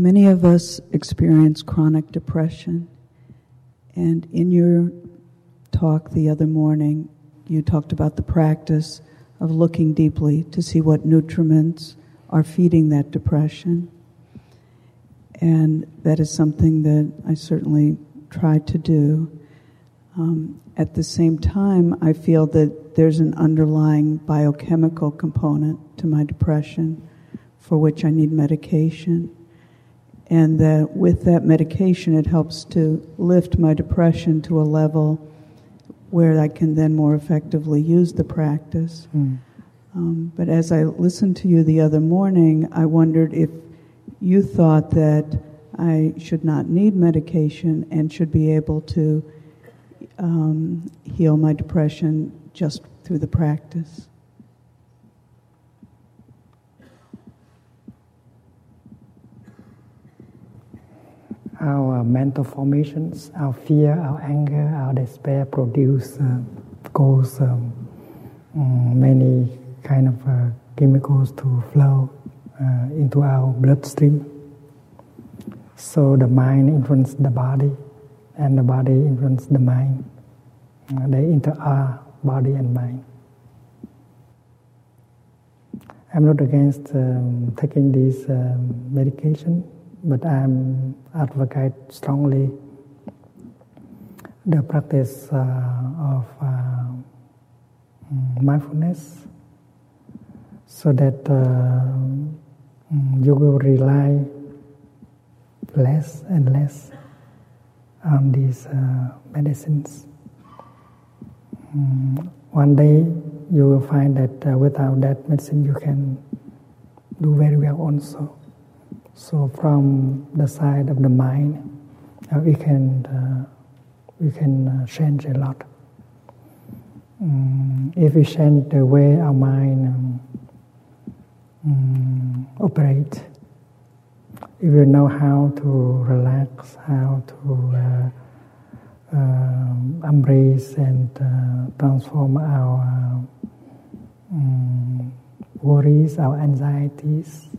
Many of us experience chronic depression. And in your talk the other morning, you talked about the practice of looking deeply to see what nutriments are feeding that depression. And that is something that I certainly try to do. Um, at the same time, I feel that there's an underlying biochemical component to my depression for which I need medication. And that with that medication, it helps to lift my depression to a level where I can then more effectively use the practice. Mm. Um, but as I listened to you the other morning, I wondered if you thought that I should not need medication and should be able to um, heal my depression just through the practice. Our mental formations, our fear, our anger, our despair produce uh, cause um, um, many kind of uh, chemicals to flow uh, into our bloodstream. So the mind influences the body, and the body influences the mind. Uh, they interact body and mind. I'm not against um, taking this um, medication but I'm advocate strongly the practice uh, of uh, mindfulness so that uh, mm, you will rely less and less on these uh, medicines. Mm, one day you will find that uh, without that medicine you can do very well also. So from the side of the mind, uh, we can uh, we can uh, change a lot. Um, if we change the way our mind um, um, we know how to relax, how to uh, uh, embrace and uh, transform our um, worries, our anxieties,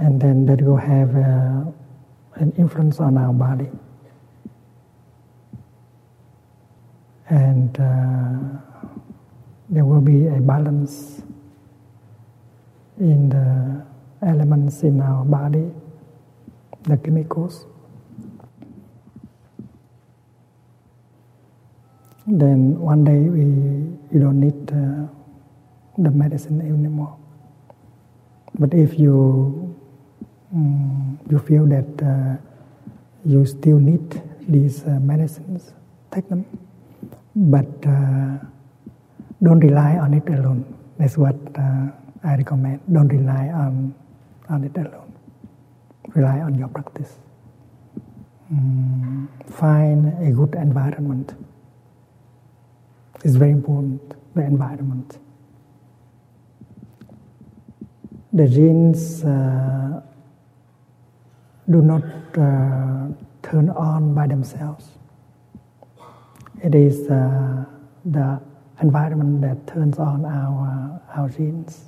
and then that will have uh, an influence on our body. And uh, there will be a balance in the elements in our body, the chemicals. Then one day we you don't need uh, the medicine anymore. But if you um, you feel that uh, you still need these uh, medicines, take them. But uh, don't rely on it alone. That's what I recommend. Don't rely on, on it alone. Rely on your practice. Um, find a good environment. It's very important, the environment. The genes uh, do not uh, turn on by themselves. It is uh, the environment that turns on our, our genes.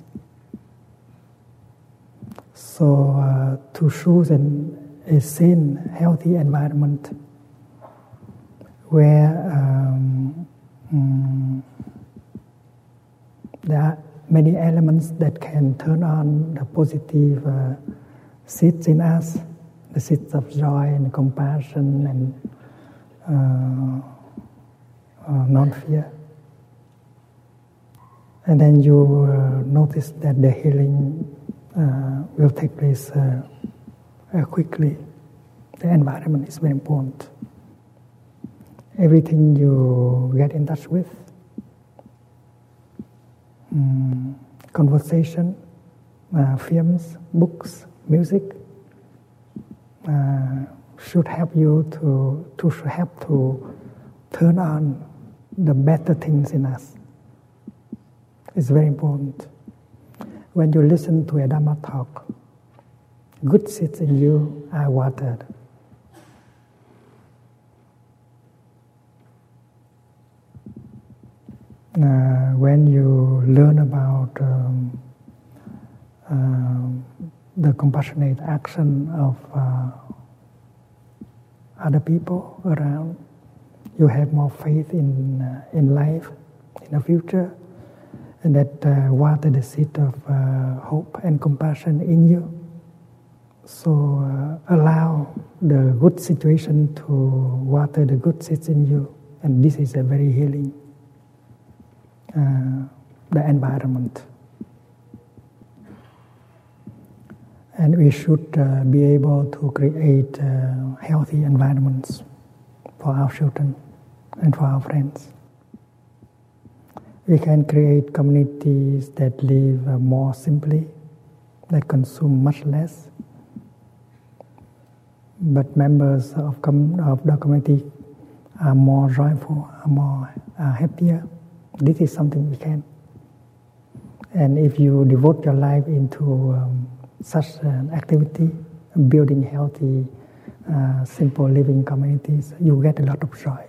So, uh, to choose an, a sane, healthy environment where um, mm, there are many elements that can turn on the positive uh, seeds in us the seeds of joy and compassion and uh, uh, non-fear. And then you uh, notice that the healing uh, will take place uh, uh, quickly. The environment is very important. Everything you get in touch with, um, conversation, films, books, music, uh, should help you to, to help to turn on the better things in us. It's very important. When you listen to a Dhamma talk, good seeds in you are watered. Uh, when you learn about um, uh, the compassionate action of uh, other people around, you have more faith in uh, in life, in the future, and that uh, water the seed of uh, hope and compassion in you. So allow the good situation to water the good seeds in you, and this is a very healing uh, the environment. And we should uh, be able to create uh, healthy environments for our children and for our friends. We can create communities that live uh, more simply, that consume much less, but members of, com- of the community are more joyful, are more are happier, this is something we can. And if you devote your life into um, such an activity, building healthy, uh, simple living communities, you get a lot of joy.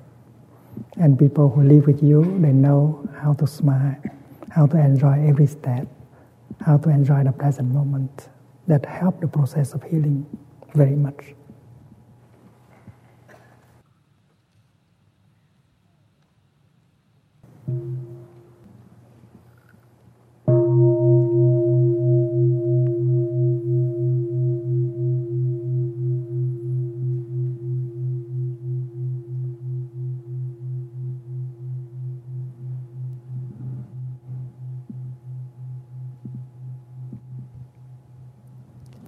And people who live with you, they know how to smile, how to enjoy every step, how to enjoy the present moment. That help the process of healing very much.